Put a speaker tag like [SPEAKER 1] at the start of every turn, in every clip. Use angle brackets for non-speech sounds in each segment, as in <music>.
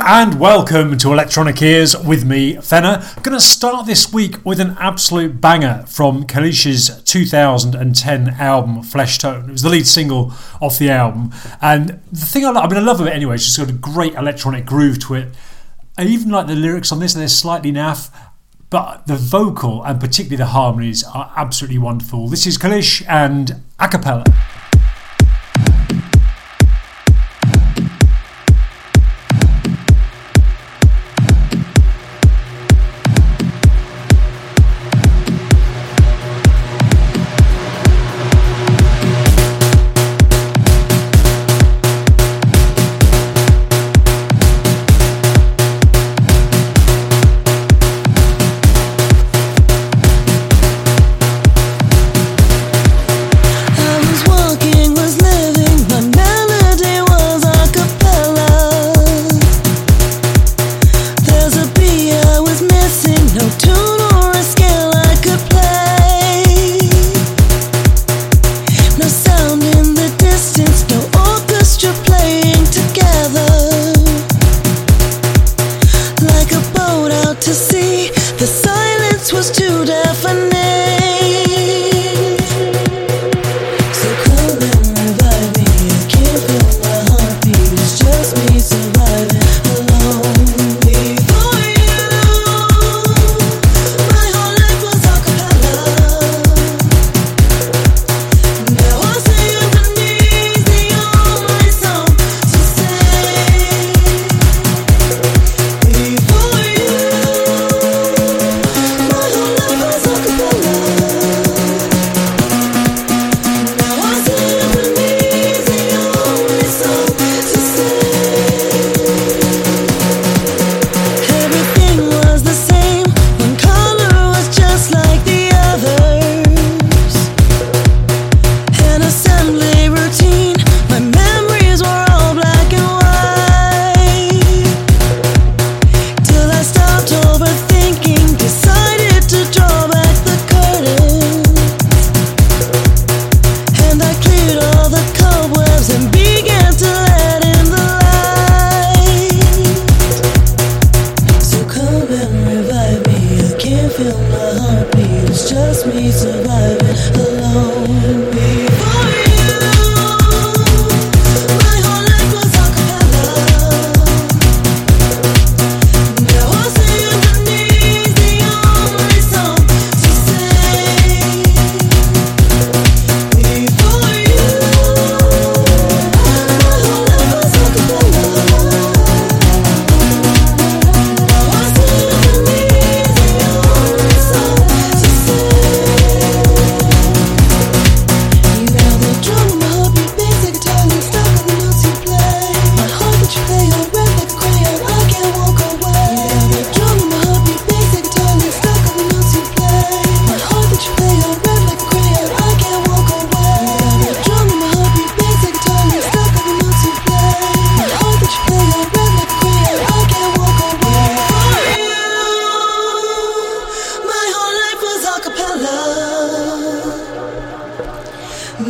[SPEAKER 1] And welcome to Electronic Ears with me, Fenner. Going to start this week with an absolute banger from Kelis's 2010 album Flesh Tone. It was the lead single off the album, and the thing I, I mean I love it anyway. It's just got a great electronic groove to it. I even like the lyrics on this; they're slightly naff, but the vocal and particularly the harmonies are absolutely wonderful. This is Kelis and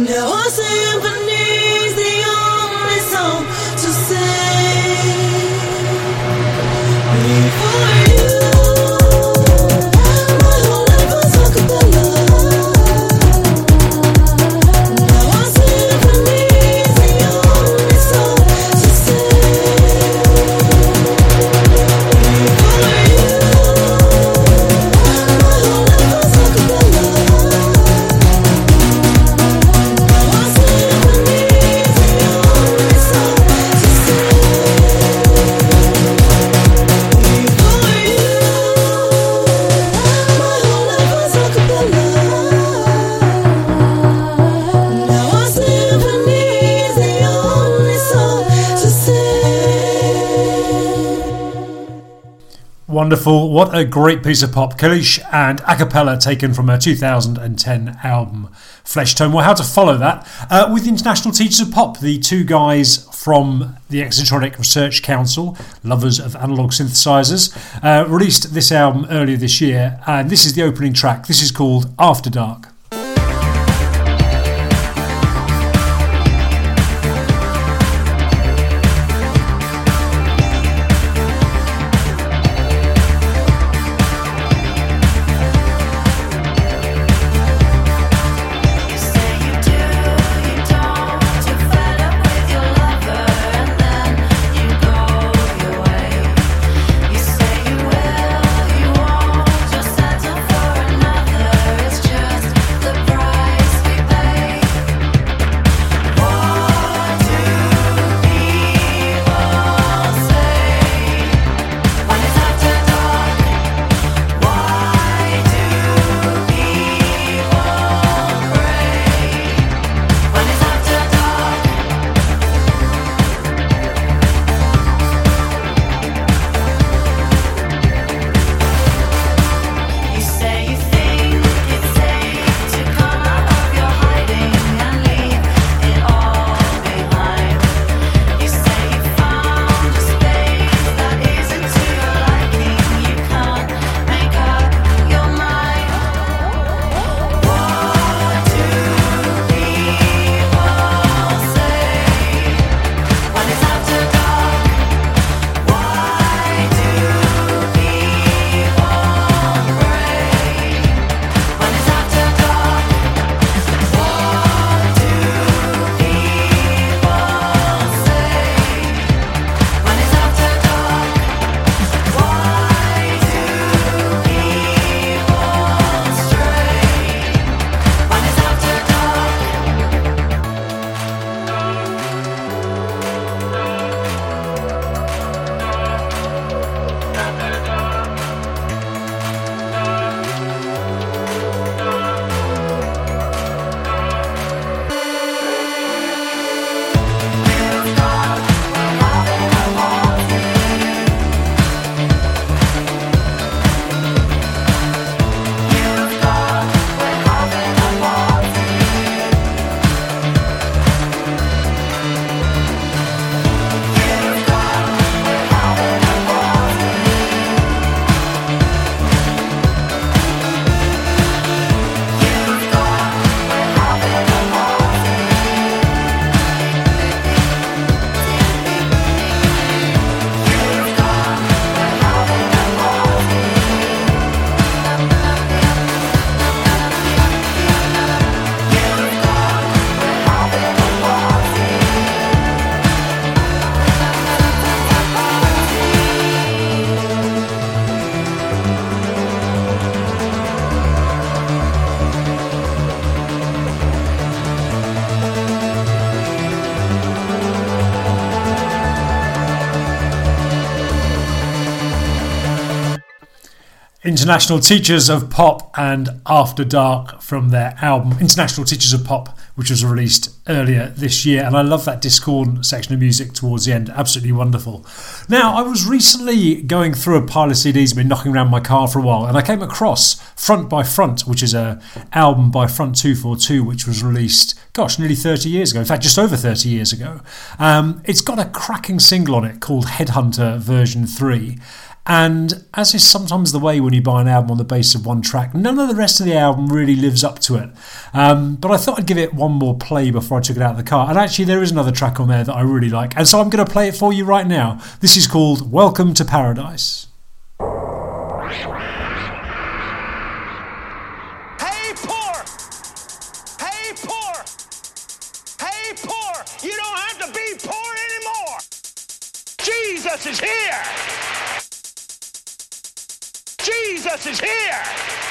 [SPEAKER 1] Acapella. Wonderful. What a great piece of pop. Kelis and Acapella taken from her 2010 album Flesh Tone. Well, how to follow that? Uh, with International Teachers of Pop, the two guys from the Eccentronic Research Council, lovers of analog synthesizers, uh, released this album earlier this year, and this is the opening track. This is called After Dark.
[SPEAKER 2] International Teachers of Pop and After Dark from their album International Teachers of Pop, which was released earlier this year. And I love that Discord section of music towards the end. Absolutely wonderful. Now, I was recently going through a pile of CDs, been knocking around my car for a while, and I came across Front by Front, which is a album by Front 242, which was released, gosh, nearly 30 years ago. In fact, just over 30 years ago. Um, it's got a cracking single on it called Headhunter version 3. And as is sometimes the way when you buy an album on the basis of one track, none of the rest of the album really lives up to it. Um, but I thought I'd give it one more play before I took it out of the car. And actually, there is another track on there that I really like. And so I'm going to play it for you right now. This is called Welcome to Paradise.
[SPEAKER 3] Jesus is here!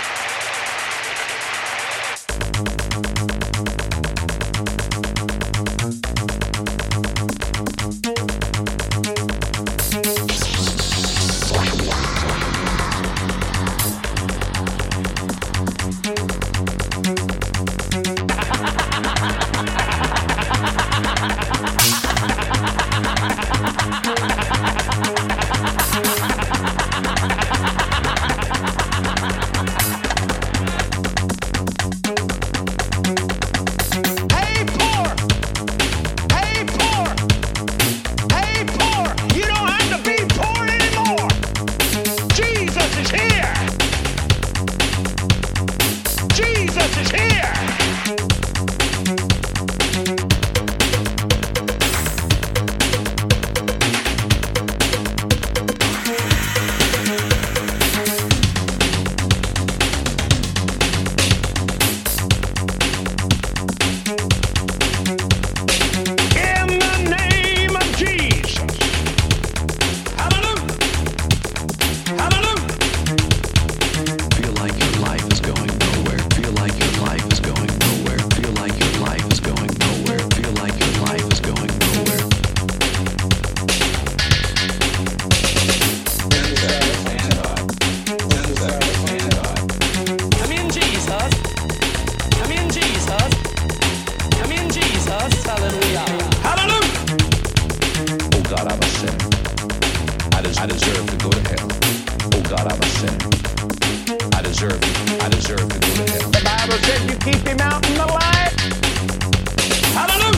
[SPEAKER 4] Deserve.
[SPEAKER 3] The Bible says you keep him out in the light. Hallelujah.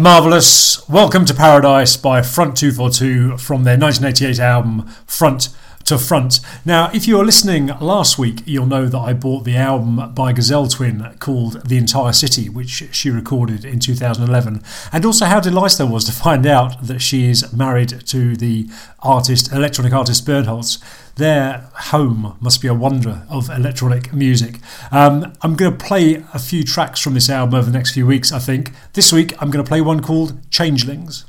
[SPEAKER 2] Marvellous. Welcome to Paradise by Front 242 from their 1988 album Front to Front. Now, if you were listening last week, you'll know that I bought the album by Gazelle Twin called The Entire City, which she recorded in 2011, and also how delighted I was to find out that she is married to the artist, electronic artist Bernholz. Their home must be a wonder of electronic music. Um, I'm going to play a few tracks from this album over the next few weeks, I think. This week, I'm going to play one called Changelings.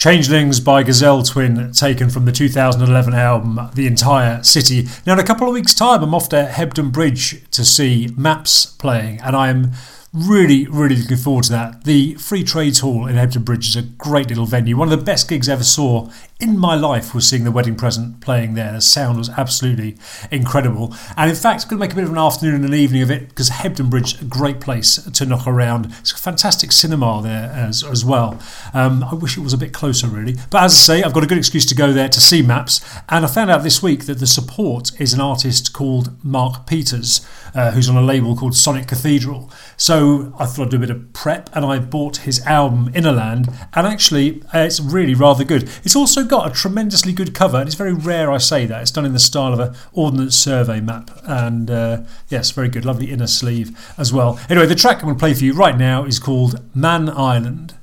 [SPEAKER 2] Changelings by Gazelle Twin, taken from the 2011 album The Entire City. Now, in a couple of weeks' time, I'm off to Hebden Bridge to see Maps playing, and I'm really, really looking forward to that. The Free Trades Hall in Hebden Bridge is a great little venue. One of the best gigs I ever saw in my life was seeing the Wedding Present playing there. The sound was absolutely incredible. And in fact, I'm going to make a bit of an afternoon and an evening of it because Hebden Bridge a great place to knock around. It's a fantastic cinema there as, as well. Um, I wish it was a bit closer, really. But as I say, I've got a good excuse to go there to see maps. And I found out this week that the support is an artist called Mark Peters, uh, who's on a label called Sonic Cathedral. So I thought I'd do a bit of prep and I bought his album Innerland. And actually, uh, it's really rather good. It's also got a tremendously good cover, and it's very rare I say that. It's done in the style of an Ordnance Survey map, and uh, yes, very good. Lovely inner sleeve as well. Anyway, the track I'm going to play for you right now is called Man Island.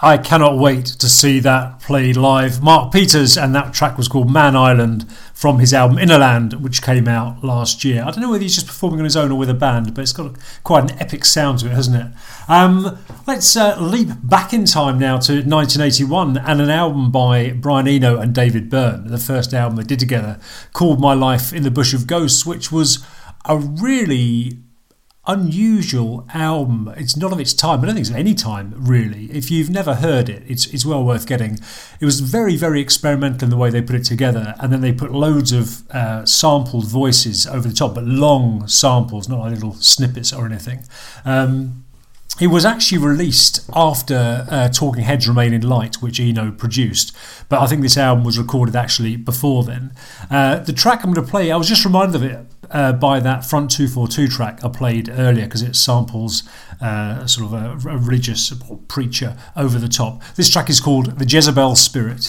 [SPEAKER 2] I cannot wait to see that played live. Mark Peters, and that track was called Man Island from his album Innerland, which came out last year. I don't know whether he's just performing on his own or with a band, but it's got quite an epic sound to it, hasn't it? Um, let's uh, leap back in time now to 1981 and an album by Brian Eno and David Byrne, the first album they did together, called My Life in the Bush of Ghosts, which was a really unusual album. It's not of its time. I don't think it's of any time really. If you've never heard it, it's it's well worth getting. It was very very experimental in the way they put it together, and then they put loads of uh, sampled voices over the top, but long samples, not like little snippets or anything. Um, it was actually released after uh, Talking Heads Remain in Light, which Eno produced, but I think this album was recorded actually before then. Uh, the track I'm going to play, I was just reminded of it uh, by that Front 242 track I played earlier because it samples uh, sort of a, a religious preacher over the top. This track is called The Jezebel Spirit.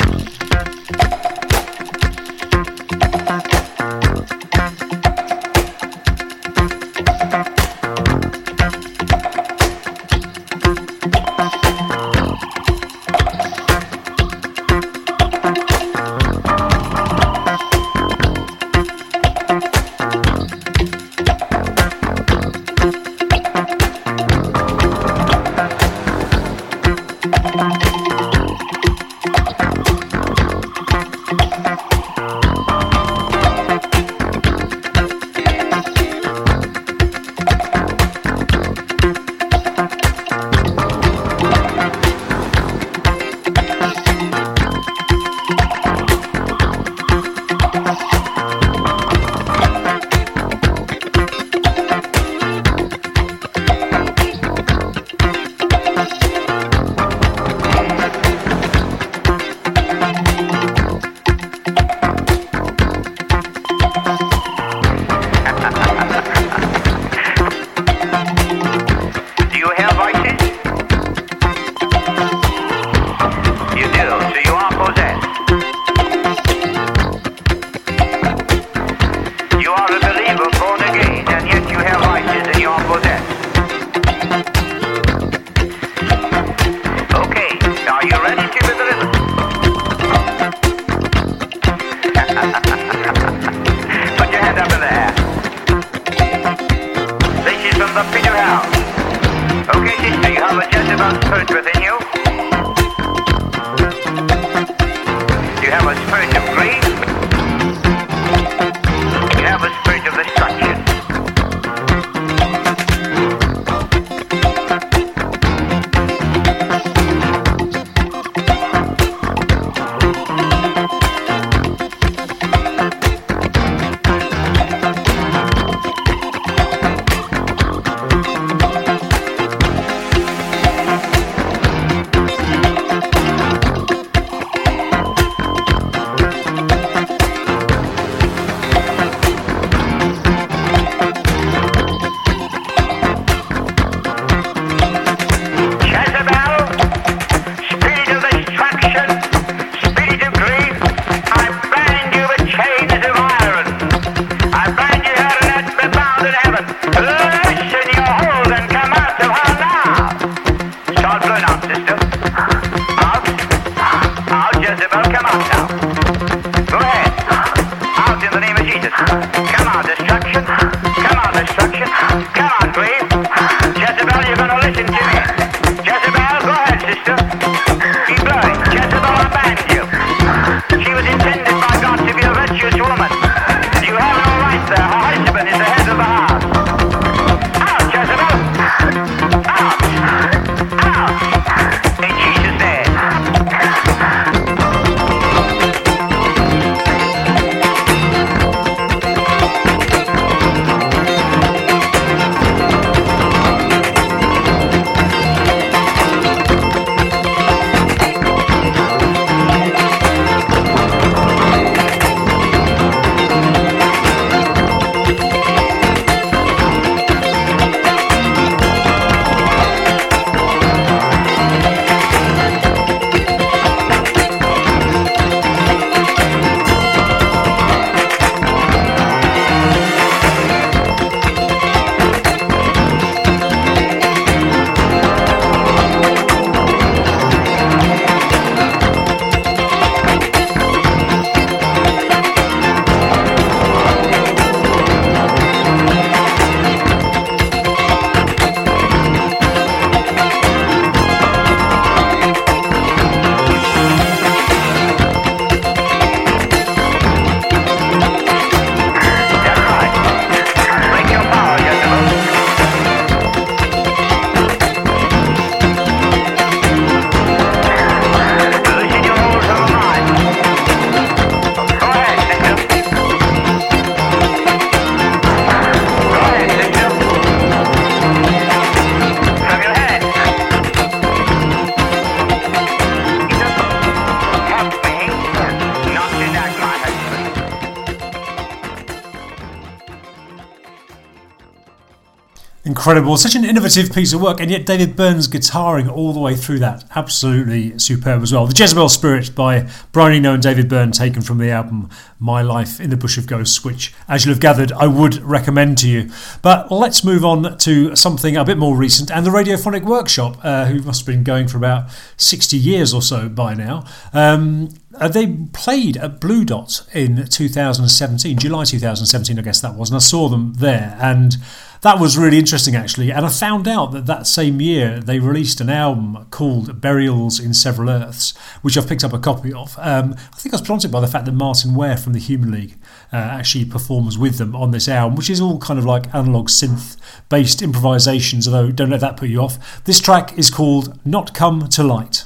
[SPEAKER 2] Incredible. Such an innovative piece of work, and yet David Byrne's guitaring all the way through that. Absolutely superb as well. The Jezebel Spirit by Brian Eno and David Byrne, taken from the album My Life in the Bush of Ghosts, which, as you'll have gathered, I would recommend to you. But let's move on to something a bit more recent, and the Radiophonic Workshop, uh, who must have been going for about 60 years or so by now. Um, uh, they played at Blue Dot in 2017, July 2017, I guess that was, and I saw them there, and that was really interesting actually. And I found out that that same year they released an album called Burials in Several Earths, which I've picked up a copy of. Um, I think I was prompted by the fact that Martyn Ware from the Human League uh, actually performs with them on this album, which is all kind of like analog synth based improvisations, although don't let that put you off. This track is called Not Come to Light.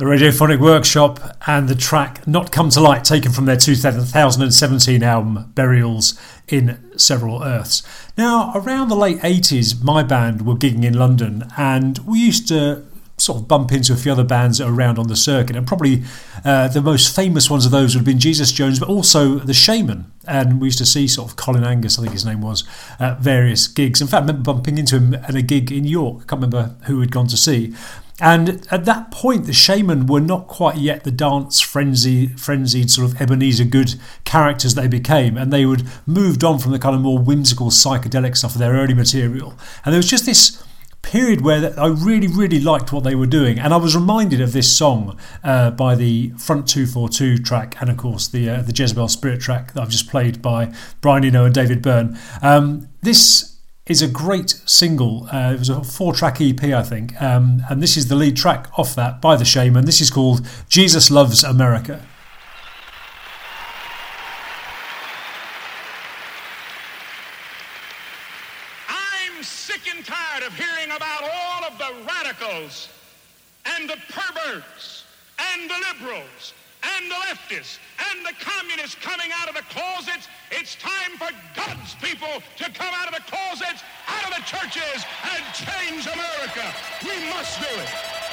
[SPEAKER 2] The Radiophonic Workshop and the track Not Come to Light, taken from their 2017 album Burials in Several Earths. Now, around the late 80s, my band were gigging in London and we used to sort of bump into a few other bands around on the circuit, and probably uh, the most famous ones of those would have been Jesus Jones, but also the Shamen. And we used to see sort of Colin Angus, I think his name was, at various gigs. In fact, I remember bumping into him at a gig in York. I can't remember who we'd gone to see. And at that point, the Shamen were not quite yet the dance frenzy, frenzied sort of Ebeneezer Goode characters they became, and they would moved on from the kind of more whimsical psychedelic stuff of their early material. And there was just this period where I really, really liked what they were doing, and I was reminded of this song uh, by the Front Two Four Two track, and of course the uh, the Jezebel Spirit track that I've just played by Brian Eno and David Byrne. Um, this is a great single. Uh, it was a four track EP, I think, um, and this is the lead track off that by the Shamen. This is called Jesus Loves Amerika.
[SPEAKER 5] I'm sick and tired of hearing about all of the radicals and the perverts and the liberals and the leftists and the communists coming out of the closets. It's time for God's people to come out of the closets, out of the churches, and change America. We must do it.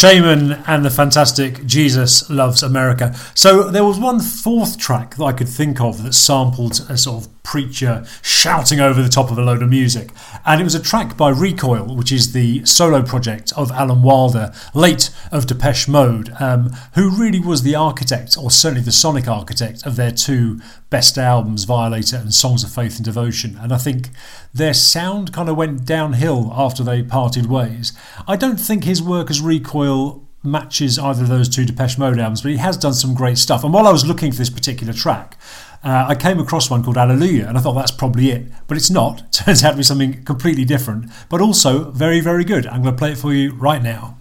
[SPEAKER 6] Shamen
[SPEAKER 7] and the
[SPEAKER 2] fantastic Jesus Loves Amerika. So there was one fourth track that I could think of that sampled a sort of preacher shouting over the top of a load of music. And it was a track by Recoil, which is the solo project of Alan Wilder, late of Depeche Mode, um, who really was the architect, or certainly the sonic architect, of their two best albums, Violator and Songs of Faith and Devotion. And I think their sound kind of went downhill after they parted ways. I don't think his work as Recoil matches either of those two Depeche Mode albums, but he has done some great stuff. And while I was looking for this particular track, uh, I came across one called Alleluia, and I thought that's probably it. But it's not. <laughs> Turns out to be something completely different, but also very, very good. I'm going to play it for you right now.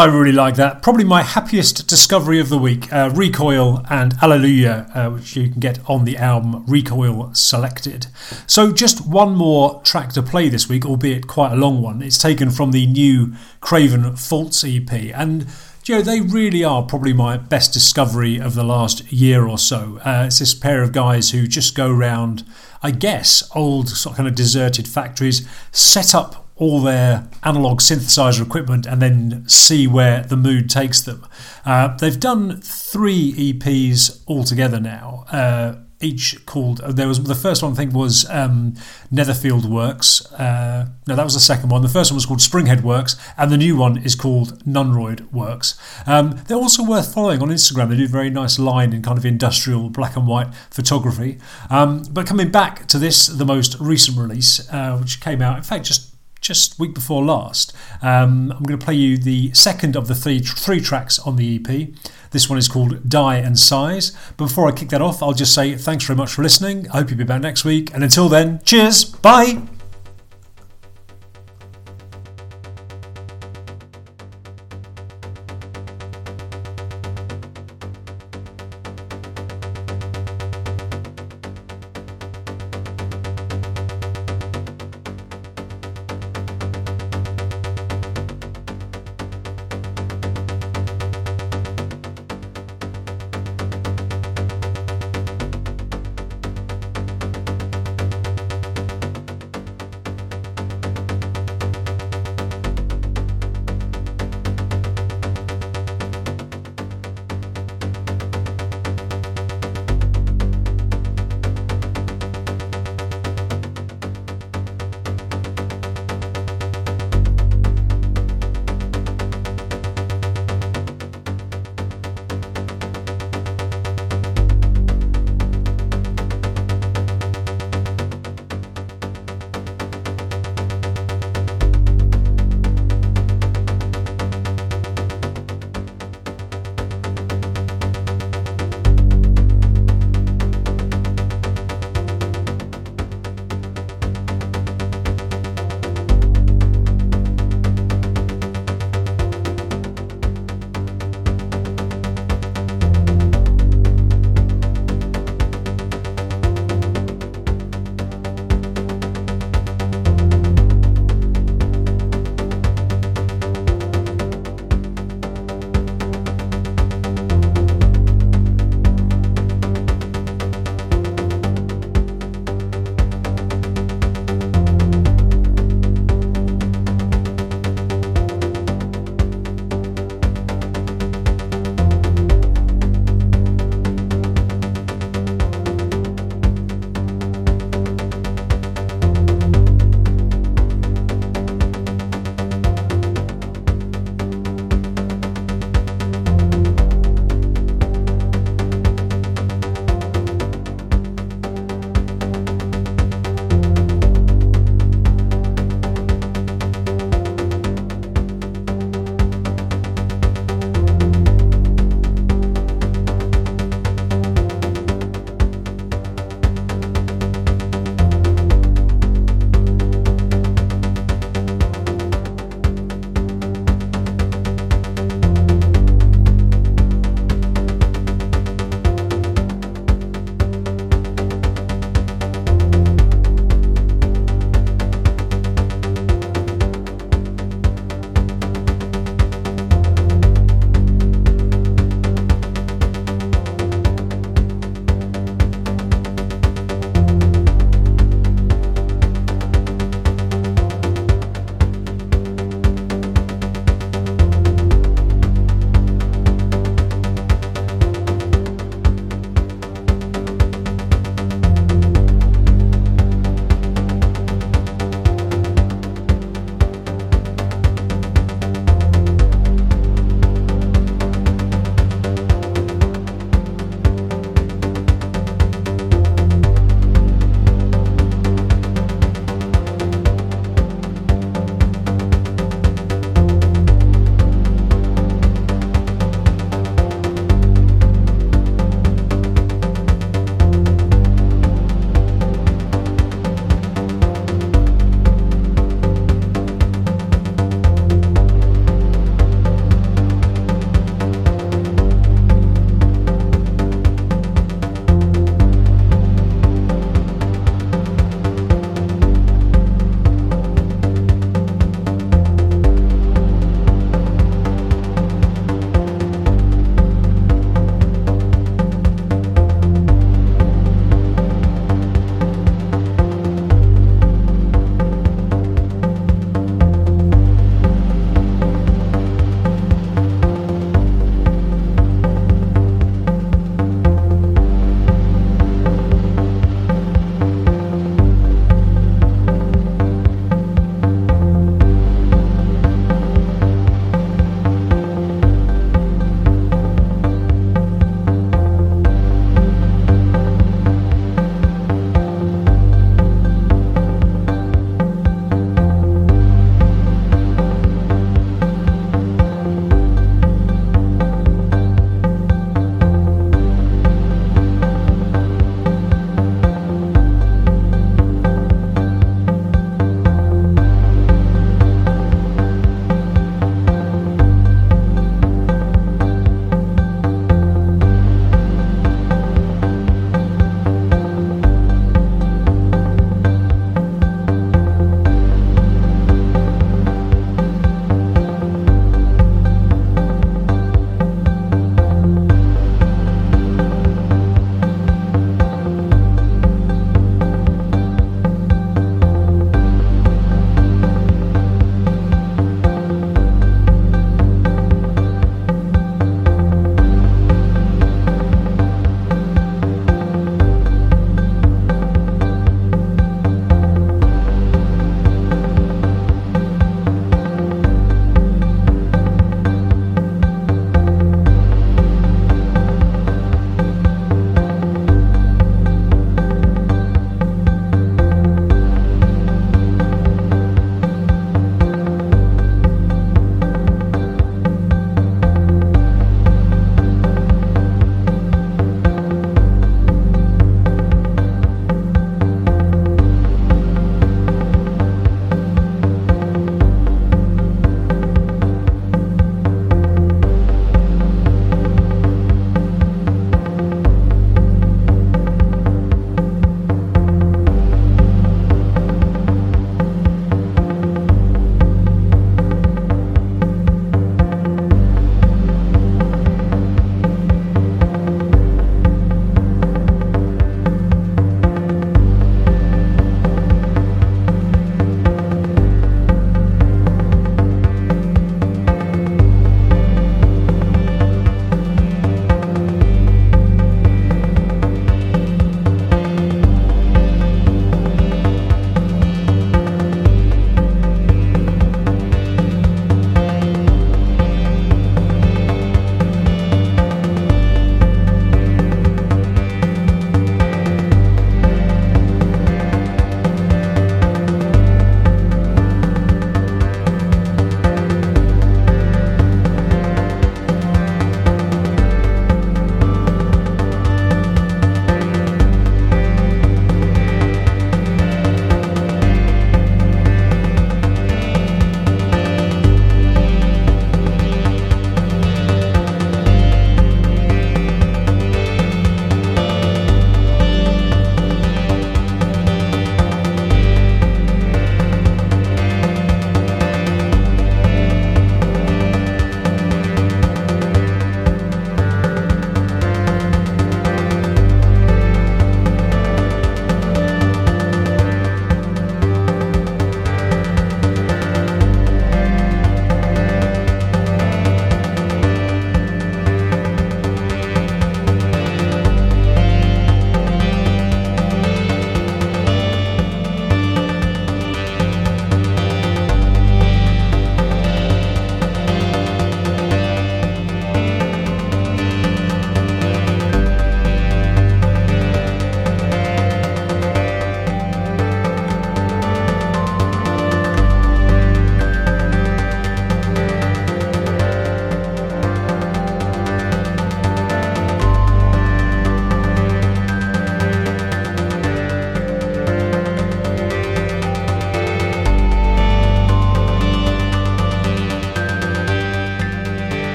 [SPEAKER 2] I really like that. Probably my happiest discovery of the week uh, Recoil and Alleluia, uh, which you can get on the album Recoil Selected. So, just one more track to play this week, albeit quite a long one. It's taken from the new Craven Faults EP. And you know, they really are probably my best discovery of the last year or so. Uh, it's this pair of guys who just go around, I guess, old sort of kind of deserted factories, set up all their analog synthesizer equipment and then see where the mood takes them. Uh, they've done three EPs altogether now. Uh, each called uh, there was the first one I think was um, Netherfield Works. Uh, no, that was the second one. The first one was called Springhead Works, and the new one is called Nunroyd Works. Um, they're also worth following on Instagram. They do very nice line in kind of industrial black and white photography. Um, but coming back to this, the most recent release, uh, which came out, in fact, just just week before last. Um, I'm going to play you the second of the three, three tracks on the EP. This one is called Die and Size. But before I kick that off, I'll just say thanks very much for listening. I hope you'll be back next week. And until then, cheers. Bye.